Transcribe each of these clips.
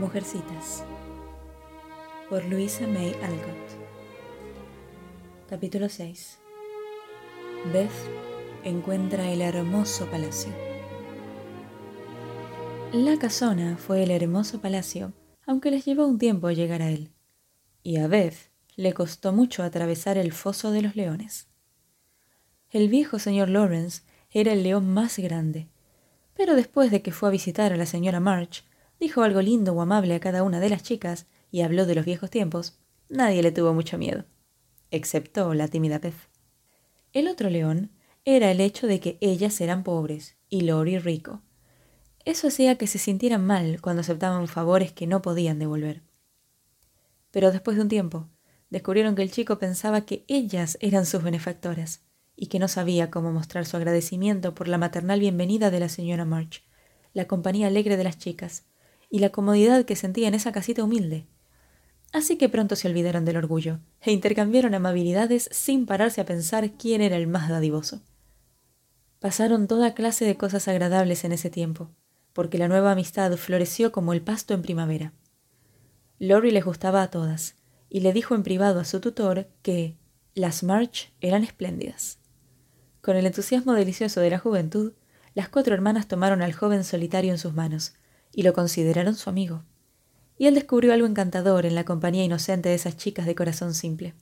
Mujercitas por Luisa May Alcott Capítulo 6 Beth encuentra el hermoso palacio. La casona fue el hermoso palacio, aunque les llevó un tiempo llegar a él, y a Beth le costó mucho atravesar el foso de los leones. El viejo señor Lawrence era el león más grande, pero después de que fue a visitar a la señora March, dijo algo lindo o amable a cada una de las chicas y habló de los viejos tiempos, nadie le tuvo mucho miedo, excepto la tímida Beth. El otro león era el hecho de que ellas eran pobres y Lori rico. Eso hacía que se sintieran mal cuando aceptaban favores que no podían devolver. Pero después de un tiempo, descubrieron que el chico pensaba que ellas eran sus benefactoras y que no sabía cómo mostrar su agradecimiento por la maternal bienvenida de la señora March, la compañía alegre de las chicas y la comodidad que sentía en esa casita humilde. Así que pronto se olvidaron del orgullo e intercambiaron amabilidades sin pararse a pensar quién era el más dadivoso. Pasaron toda clase de cosas agradables en ese tiempo, porque la nueva amistad floreció como el pasto en primavera. Lori les gustaba a todas, y le dijo en privado a su tutor que las March eran espléndidas. Con el entusiasmo delicioso de la juventud, las cuatro hermanas tomaron al joven solitario en sus manos, y lo consideraron su amigo. Y él descubrió algo encantador en la compañía inocente de esas chicas de corazón simple.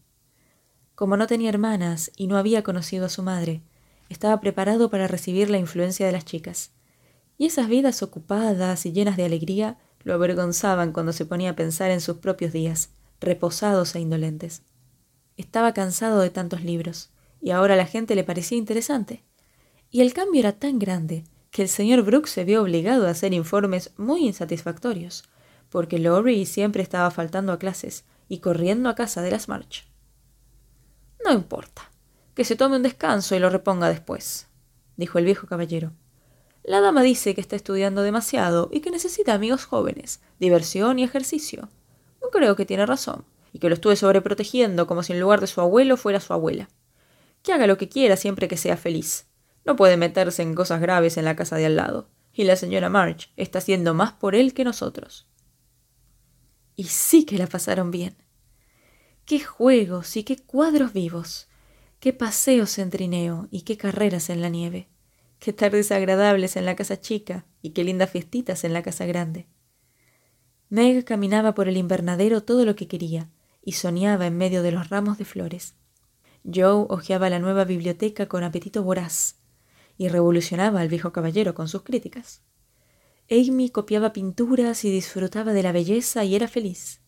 Como no tenía hermanas y no había conocido a su madre, estaba preparado para recibir la influencia de las chicas. Y esas vidas ocupadas y llenas de alegría lo avergonzaban cuando se ponía a pensar en sus propios días, reposados e indolentes. Estaba cansado de tantos libros, y ahora la gente le parecía interesante. Y el cambio era tan grande que el señor Brooks se vio obligado a hacer informes muy insatisfactorios, porque Lowry siempre estaba faltando a clases y corriendo a casa de las March. No importa, que se tome un descanso y lo reponga después, dijo el viejo caballero. La dama dice que está estudiando demasiado y que necesita amigos jóvenes, diversión y ejercicio. Creo que tiene razón, y que lo estuve sobreprotegiendo como si en lugar de su abuelo fuera su abuela. Que haga lo que quiera siempre que sea feliz. No puede meterse en cosas graves en la casa de al lado, y la señora March está haciendo más por él que nosotros. Y sí que la pasaron bien. Qué juegos y qué cuadros vivos, qué paseos en trineo y qué carreras en la nieve, qué tardes agradables en la casa chica y qué lindas fiestitas en la casa grande. Meg caminaba por el invernadero todo lo que quería y soñaba en medio de los ramos de flores. Joe hojeaba la nueva biblioteca con apetito voraz y revolucionaba al viejo caballero con sus críticas. Amy copiaba pinturas y disfrutaba de la belleza y era feliz,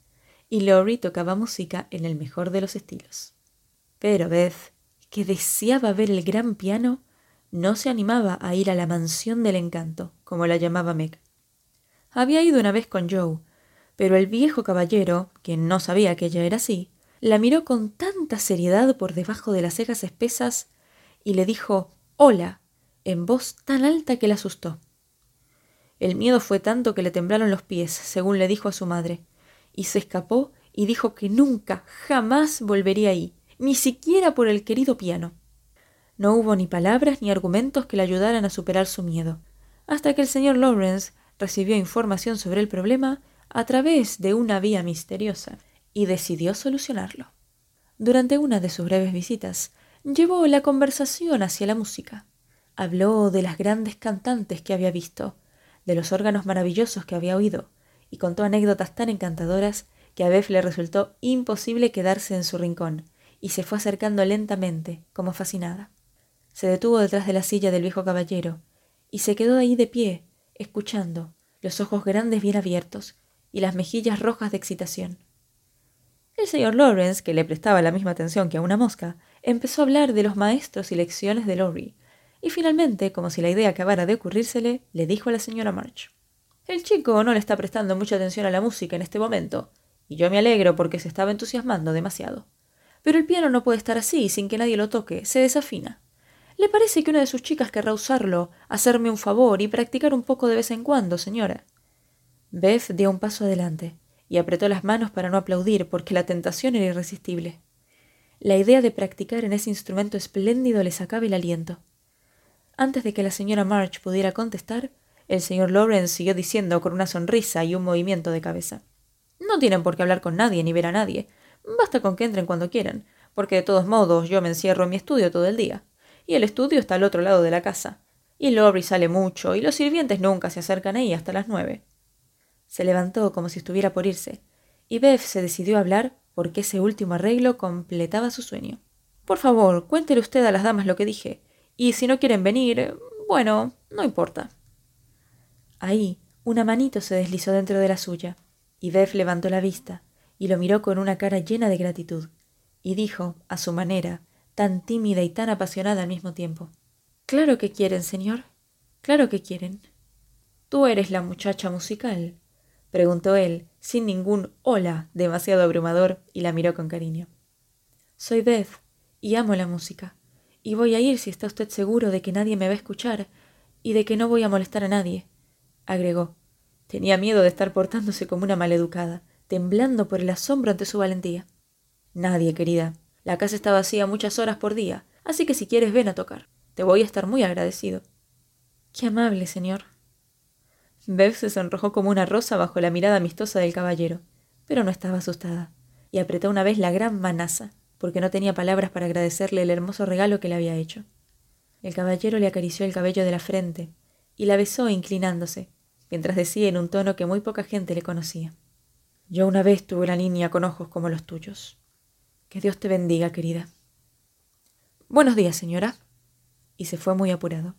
y Laurie tocaba música en el mejor de los estilos. Pero Beth, que deseaba ver el gran piano, no se animaba a ir a la mansión del encanto, como la llamaba Meg. Había ido una vez con Joe, pero el viejo caballero, quien no sabía que ella era así, la miró con tanta seriedad por debajo de las cejas espesas y le dijo Hola, en voz tan alta que la asustó. El miedo fue tanto que le temblaron los pies, según le dijo a su madre, y se escapó y dijo que nunca, jamás volvería ahí, ni siquiera por el querido piano. No hubo ni palabras ni argumentos que le ayudaran a superar su miedo, hasta que el señor Lawrence recibió información sobre el problema a través de una vía misteriosa y decidió solucionarlo. Durante una de sus breves visitas, llevó la conversación hacia la música. Habló de las grandes cantantes que había visto, de los órganos maravillosos que había oído, y contó anécdotas tan encantadoras que a Beth le resultó imposible quedarse en su rincón, y se fue acercando lentamente, como fascinada. Se detuvo detrás de la silla del viejo caballero, y se quedó ahí de pie, escuchando, los ojos grandes bien abiertos, y las mejillas rojas de excitación. El señor Lawrence, que le prestaba la misma atención que a una mosca, empezó a hablar de los maestros y lecciones de Lowry, y finalmente, como si la idea acabara de ocurrírsele, le dijo a la señora March El chico no le está prestando mucha atención a la música en este momento, y yo me alegro porque se estaba entusiasmando demasiado. Pero el piano no puede estar así sin que nadie lo toque, se desafina. ¿Le parece que una de sus chicas querrá usarlo, hacerme un favor y practicar un poco de vez en cuando, señora? Beth dio un paso adelante y apretó las manos para no aplaudir porque la tentación era irresistible. La idea de practicar en ese instrumento espléndido le sacaba el aliento. Antes de que la señora March pudiera contestar, El señor Lawrence siguió diciendo con una sonrisa y un movimiento de cabeza. No tienen por qué hablar con nadie ni ver a nadie. Basta con que entren cuando quieran, porque de todos modos yo me encierro en mi estudio todo el día. Y el estudio está al otro lado de la casa. Y Lowry sale mucho, y los sirvientes nunca se acercan ahí hasta las nueve. Se levantó como si estuviera por irse, y Beth se decidió a hablar porque ese último arreglo completaba su sueño. Por favor, cuéntele usted a las damas lo que dije, y si no quieren venir, bueno, no importa. Ahí, una manito se deslizó dentro de la suya, y Beth levantó la vista y lo miró con una cara llena de gratitud, y dijo, a su manera, tan tímida y tan apasionada al mismo tiempo. Claro que quieren, señor. Claro que quieren. Tú eres la muchacha musical, preguntó él, sin ningún hola demasiado abrumador, y la miró con cariño. Soy Beth, y amo la música, y voy a ir si está usted seguro de que nadie me va a escuchar, y de que no voy a molestar a nadie, agregó. Tenía miedo de estar portándose como una maleducada, temblando por el asombro ante su valentía. Nadie, querida. La casa está vacía muchas horas por día, así que si quieres ven a tocar. Te voy a estar muy agradecido. Qué amable, señor. Bev se sonrojó como una rosa bajo la mirada amistosa del caballero, pero no estaba asustada, y apretó una vez la gran manaza, porque no tenía palabras para agradecerle el hermoso regalo que le había hecho. El caballero le acarició el cabello de la frente y la besó inclinándose, mientras decía en un tono que muy poca gente le conocía. Yo una vez tuve una niña con ojos como los tuyos. Que Dios te bendiga, querida. Buenos días, señora. Y se fue muy apurado.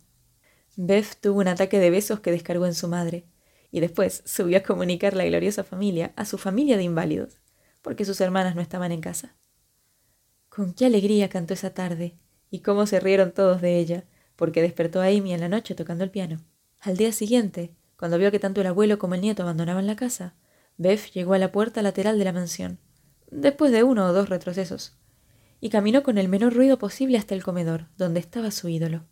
Beth tuvo un ataque de besos que descargó en su madre, y después subió a comunicar la gloriosa familia a su familia de inválidos, porque sus hermanas no estaban en casa. Con qué alegría cantó esa tarde, y cómo se rieron todos de ella, porque despertó a Amy en la noche tocando el piano. Al día siguiente, cuando vio que tanto el abuelo como el nieto abandonaban la casa, Beth llegó a la puerta lateral de la mansión, después de uno o dos retrocesos, y caminó con el menor ruido posible hasta el comedor, donde estaba su ídolo.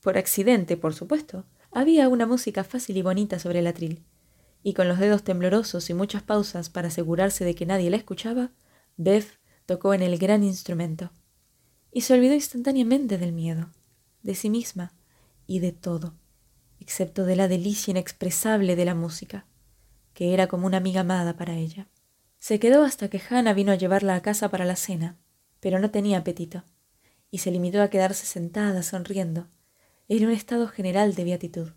Por accidente, por supuesto, había una música fácil y bonita sobre el atril, y con los dedos temblorosos y muchas pausas para asegurarse de que nadie la escuchaba, Beth tocó en el gran instrumento, y se olvidó instantáneamente del miedo, de sí misma y de todo, excepto de la delicia inexpresable de la música que era como una amiga amada para ella. Se quedó hasta que Hannah vino a llevarla a casa para la cena, pero no tenía apetito, y se limitó a quedarse sentada sonriendo, en un estado general de beatitud.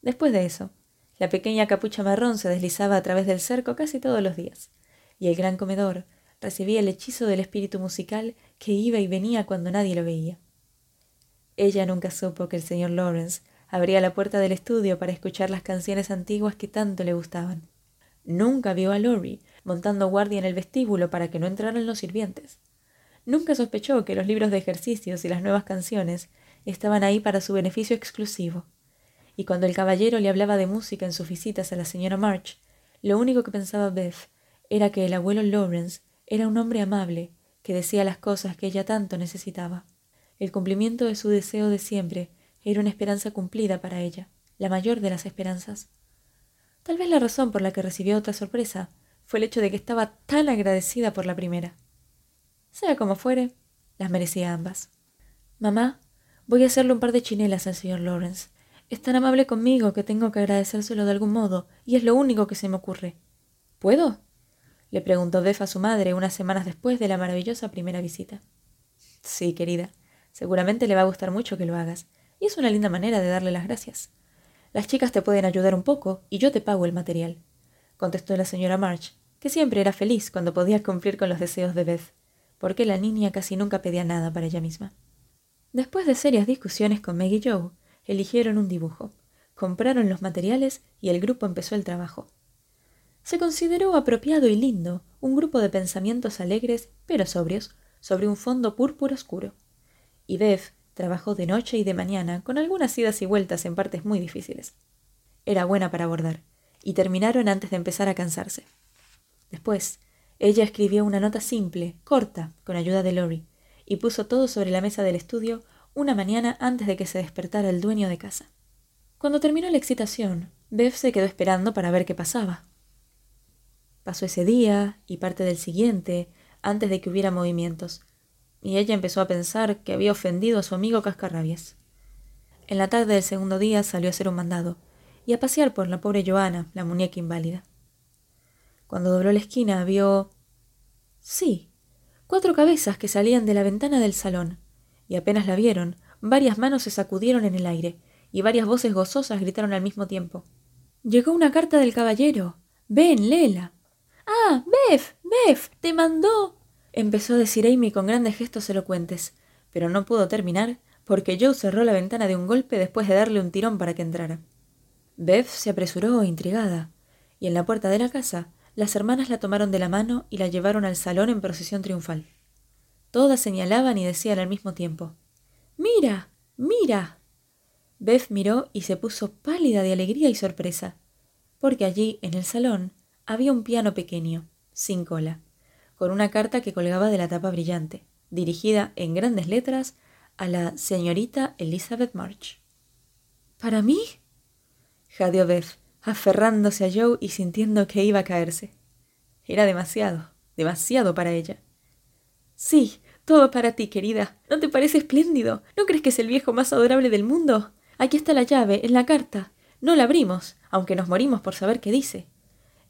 Después de eso, la pequeña capucha marrón se deslizaba a través del cerco casi todos los días, y el gran comedor recibía el hechizo del espíritu musical que iba y venía cuando nadie lo veía. Ella nunca supo que el señor Lawrence abría la puerta del estudio para escuchar las canciones antiguas que tanto le gustaban. Nunca vio a Lori montando guardia en el vestíbulo para que no entraran los sirvientes. Nunca sospechó que los libros de ejercicios y las nuevas canciones estaban ahí para su beneficio exclusivo. Y cuando el caballero le hablaba de música en sus visitas a la señora March, lo único que pensaba Beth era que el abuelo Lawrence era un hombre amable que decía las cosas que ella tanto necesitaba. El cumplimiento de su deseo de siempre era una esperanza cumplida para ella, la mayor de las esperanzas. Tal vez la razón por la que recibió otra sorpresa fue el hecho de que estaba tan agradecida por la primera. Sea como fuere, las merecía ambas. Mamá, voy a hacerle un par de chinelas al señor Lawrence. Es tan amable conmigo que tengo que agradecérselo de algún modo, y es lo único que se me ocurre. ¿Puedo? Le preguntó Beth a su madre unas semanas después de la maravillosa primera visita. Sí, querida, seguramente le va a gustar mucho que lo hagas y es una linda manera de darle las gracias. Las chicas te pueden ayudar un poco y yo te pago el material, contestó la señora March, que siempre era feliz cuando podía cumplir con los deseos de Beth, porque la niña casi nunca pedía nada para ella misma. Después de serias discusiones con Meg y Joe, eligieron un dibujo, compraron los materiales y el grupo empezó el trabajo. Se consideró apropiado y lindo un grupo de pensamientos alegres pero sobrios sobre un fondo púrpura oscuro. Y Beth Trabajó de noche y de mañana, con algunas idas y vueltas en partes muy difíciles. Era buena para bordar, y terminaron antes de empezar a cansarse. Después, ella escribió una nota simple, corta, con ayuda de Lori, y puso todo sobre la mesa del estudio una mañana antes de que se despertara el dueño de casa. Cuando terminó la excitación, Bev se quedó esperando para ver qué pasaba. Pasó ese día y parte del siguiente antes de que hubiera movimientos, y ella empezó a pensar que había ofendido a su amigo Cascarrabias. En la tarde del segundo día salió a hacer un mandado, y a pasear por la pobre Joana, la muñeca inválida. Cuando dobló la esquina vio... Sí, cuatro cabezas que salían de la ventana del salón, y apenas la vieron, varias manos se sacudieron en el aire, y varias voces gozosas gritaron al mismo tiempo. Llegó una carta del caballero. Ven, léela. Ah, Beth, Beth, te mandó. empezó a decir Amy con grandes gestos elocuentes, pero no pudo terminar porque Joe cerró la ventana de un golpe después de darle un tirón para que entrara. Beth se apresuró, intrigada, y en la puerta de la casa las hermanas la tomaron de la mano y la llevaron al salón en procesión triunfal. Todas señalaban y decían al mismo tiempo Mira. Mira. Beth miró y se puso pálida de alegría y sorpresa, porque allí, en el salón, había un piano pequeño, sin cola, con una carta que colgaba de la tapa brillante, dirigida en grandes letras a la señorita Elizabeth March. ¿Para mí? jadeó Beth, aferrándose a Joe y sintiendo que iba a caerse. Era demasiado, demasiado para ella. Sí, todo para ti, querida. ¿No te parece espléndido? ¿No crees que es el viejo más adorable del mundo? Aquí está la llave, en la carta. No la abrimos, aunque nos morimos por saber qué dice.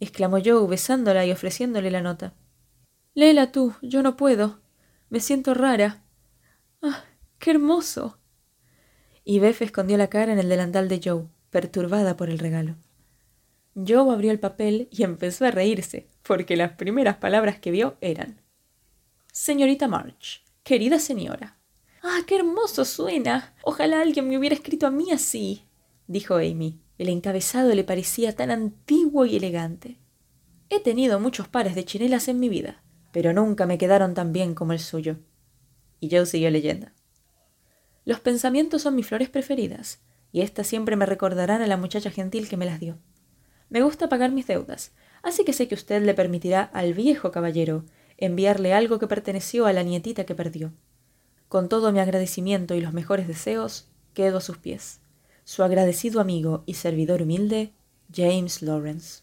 Exclamó Joe besándola y ofreciéndole la nota. Léela tú, yo no puedo. Me siento rara. ¡Ah! ¡Qué hermoso! Y Beth escondió la cara en el delantal de Joe, perturbada por el regalo. Joe abrió el papel y empezó a reírse, porque las primeras palabras que vio eran Señorita March, querida señora, ¡Ah, qué hermoso suena! Ojalá alguien me hubiera escrito a mí así, dijo Amy. El encabezado le parecía tan antiguo y elegante. He tenido muchos pares de chinelas en mi vida, pero nunca me quedaron tan bien como el suyo. Y Joe siguió leyendo. Los pensamientos son mis flores preferidas, y éstas siempre me recordarán a la muchacha gentil que me las dio. Me gusta pagar mis deudas, así que sé que usted le permitirá al viejo caballero enviarle algo que perteneció a la nietita que perdió. Con todo mi agradecimiento y los mejores deseos, quedo a sus pies. Su agradecido amigo y servidor humilde, James Lawrence.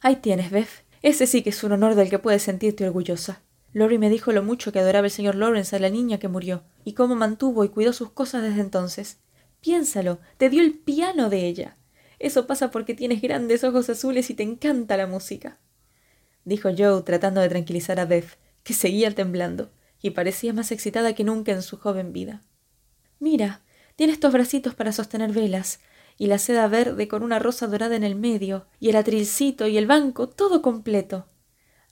Ahí tienes, Beth. Ese sí que es un honor del que puedes sentirte orgullosa. Lori me dijo lo mucho que adoraba el señor Lawrence a la niña que murió, y cómo mantuvo y cuidó sus cosas desde entonces. Piénsalo, te dio el piano de ella. Eso pasa porque tienes grandes ojos azules y te encanta la música. Dijo Joe tratando de tranquilizar a Beth, que seguía temblando y parecía más excitada que nunca en su joven vida. Mira, tiene estos bracitos para sostener velas, y la seda verde con una rosa dorada en el medio, y el atrilcito y el banco, todo completo,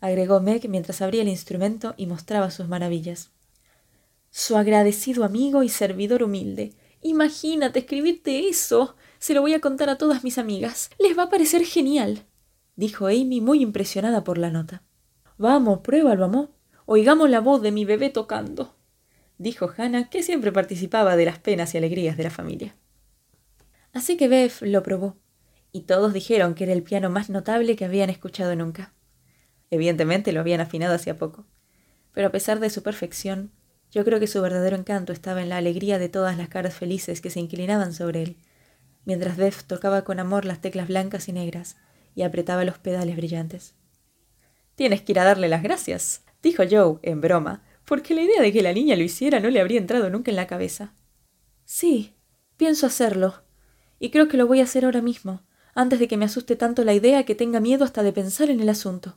agregó Meg mientras abría el instrumento y mostraba sus maravillas. Su agradecido amigo y servidor humilde. Imagínate escribirte eso. Se lo voy a contar a todas mis amigas. Les va a parecer genial, dijo Amy muy impresionada por la nota. Vamos, pruébalo, amor. Oigamos la voz de mi bebé tocando, dijo Hannah, que siempre participaba de las penas y alegrías de la familia. Así que Beth lo probó, y todos dijeron que era el piano más notable que habían escuchado nunca. Evidentemente lo habían afinado hacía poco, pero a pesar de su perfección, yo creo que su verdadero encanto estaba en la alegría de todas las caras felices que se inclinaban sobre él, mientras Beth tocaba con amor las teclas blancas y negras y apretaba los pedales brillantes. Tienes que ir a darle las gracias, dijo Joe, en broma, porque la idea de que la niña lo hiciera no le habría entrado nunca en la cabeza. Sí, pienso hacerlo. Y creo que lo voy a hacer ahora mismo, antes de que me asuste tanto la idea que tenga miedo hasta de pensar en el asunto.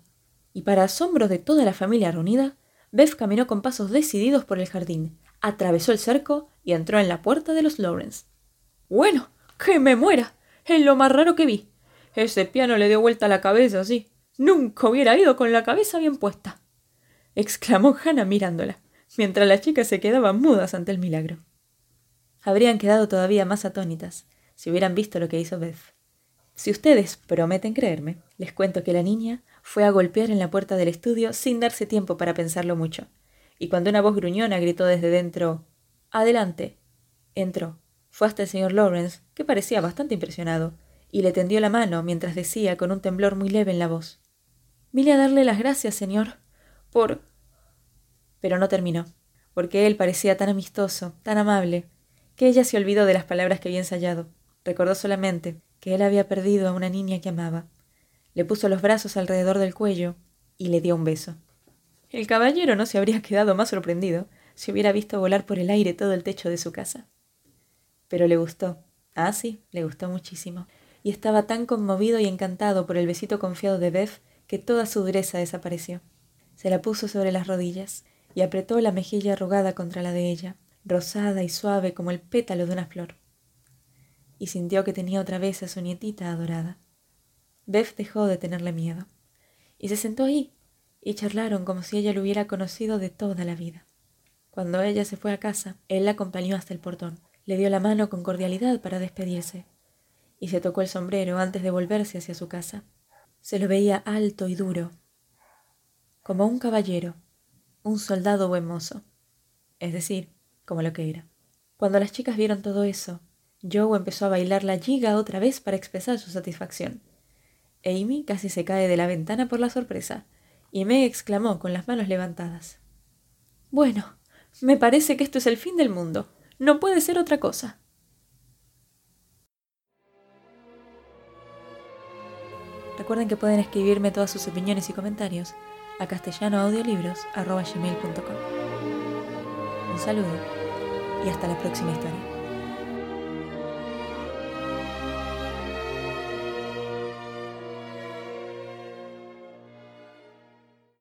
Y para asombro de toda la familia reunida, Beth caminó con pasos decididos por el jardín, atravesó el cerco y entró en la puerta de los Lawrence. Bueno, que me muera. Es lo más raro que vi. Ese piano le dio vuelta a la cabeza, sí. Nunca hubiera ido con la cabeza bien puesta exclamó Hannah mirándola, mientras las chicas se quedaban mudas ante el milagro. Habrían quedado todavía más atónitas si hubieran visto lo que hizo Beth. Si ustedes prometen creerme, les cuento que la niña fue a golpear en la puerta del estudio sin darse tiempo para pensarlo mucho, y cuando una voz gruñona gritó desde dentro Adelante. entró. Fue hasta el señor Lawrence, que parecía bastante impresionado, y le tendió la mano mientras decía con un temblor muy leve en la voz Vine a darle las gracias, señor por... Pero no terminó, porque él parecía tan amistoso, tan amable, que ella se olvidó de las palabras que había ensayado. Recordó solamente que él había perdido a una niña que amaba. Le puso los brazos alrededor del cuello y le dio un beso. El caballero no se habría quedado más sorprendido si hubiera visto volar por el aire todo el techo de su casa. Pero le gustó. Ah, sí, le gustó muchísimo. y estaba tan conmovido y encantado por el besito confiado de Beth que toda su dureza desapareció. Se la puso sobre las rodillas y apretó la mejilla arrugada contra la de ella, rosada y suave como el pétalo de una flor. Y sintió que tenía otra vez a su nietita adorada. Beth dejó de tenerle miedo, y se sentó ahí, y charlaron como si ella lo hubiera conocido de toda la vida. Cuando ella se fue a casa, él la acompañó hasta el portón, le dio la mano con cordialidad para despedirse, y se tocó el sombrero antes de volverse hacia su casa. Se lo veía alto y duro, como un caballero, un soldado buen mozo, es decir, como lo que era. Cuando las chicas vieron todo eso, Joe empezó a bailar la giga otra vez para expresar su satisfacción. Amy casi se cae de la ventana por la sorpresa, y Meg exclamó con las manos levantadas. Bueno, me parece que esto es el fin del mundo. No puede ser otra cosa. Recuerden que pueden escribirme todas sus opiniones y comentarios a castellanoaudiolibros.com. Un saludo y hasta la próxima historia.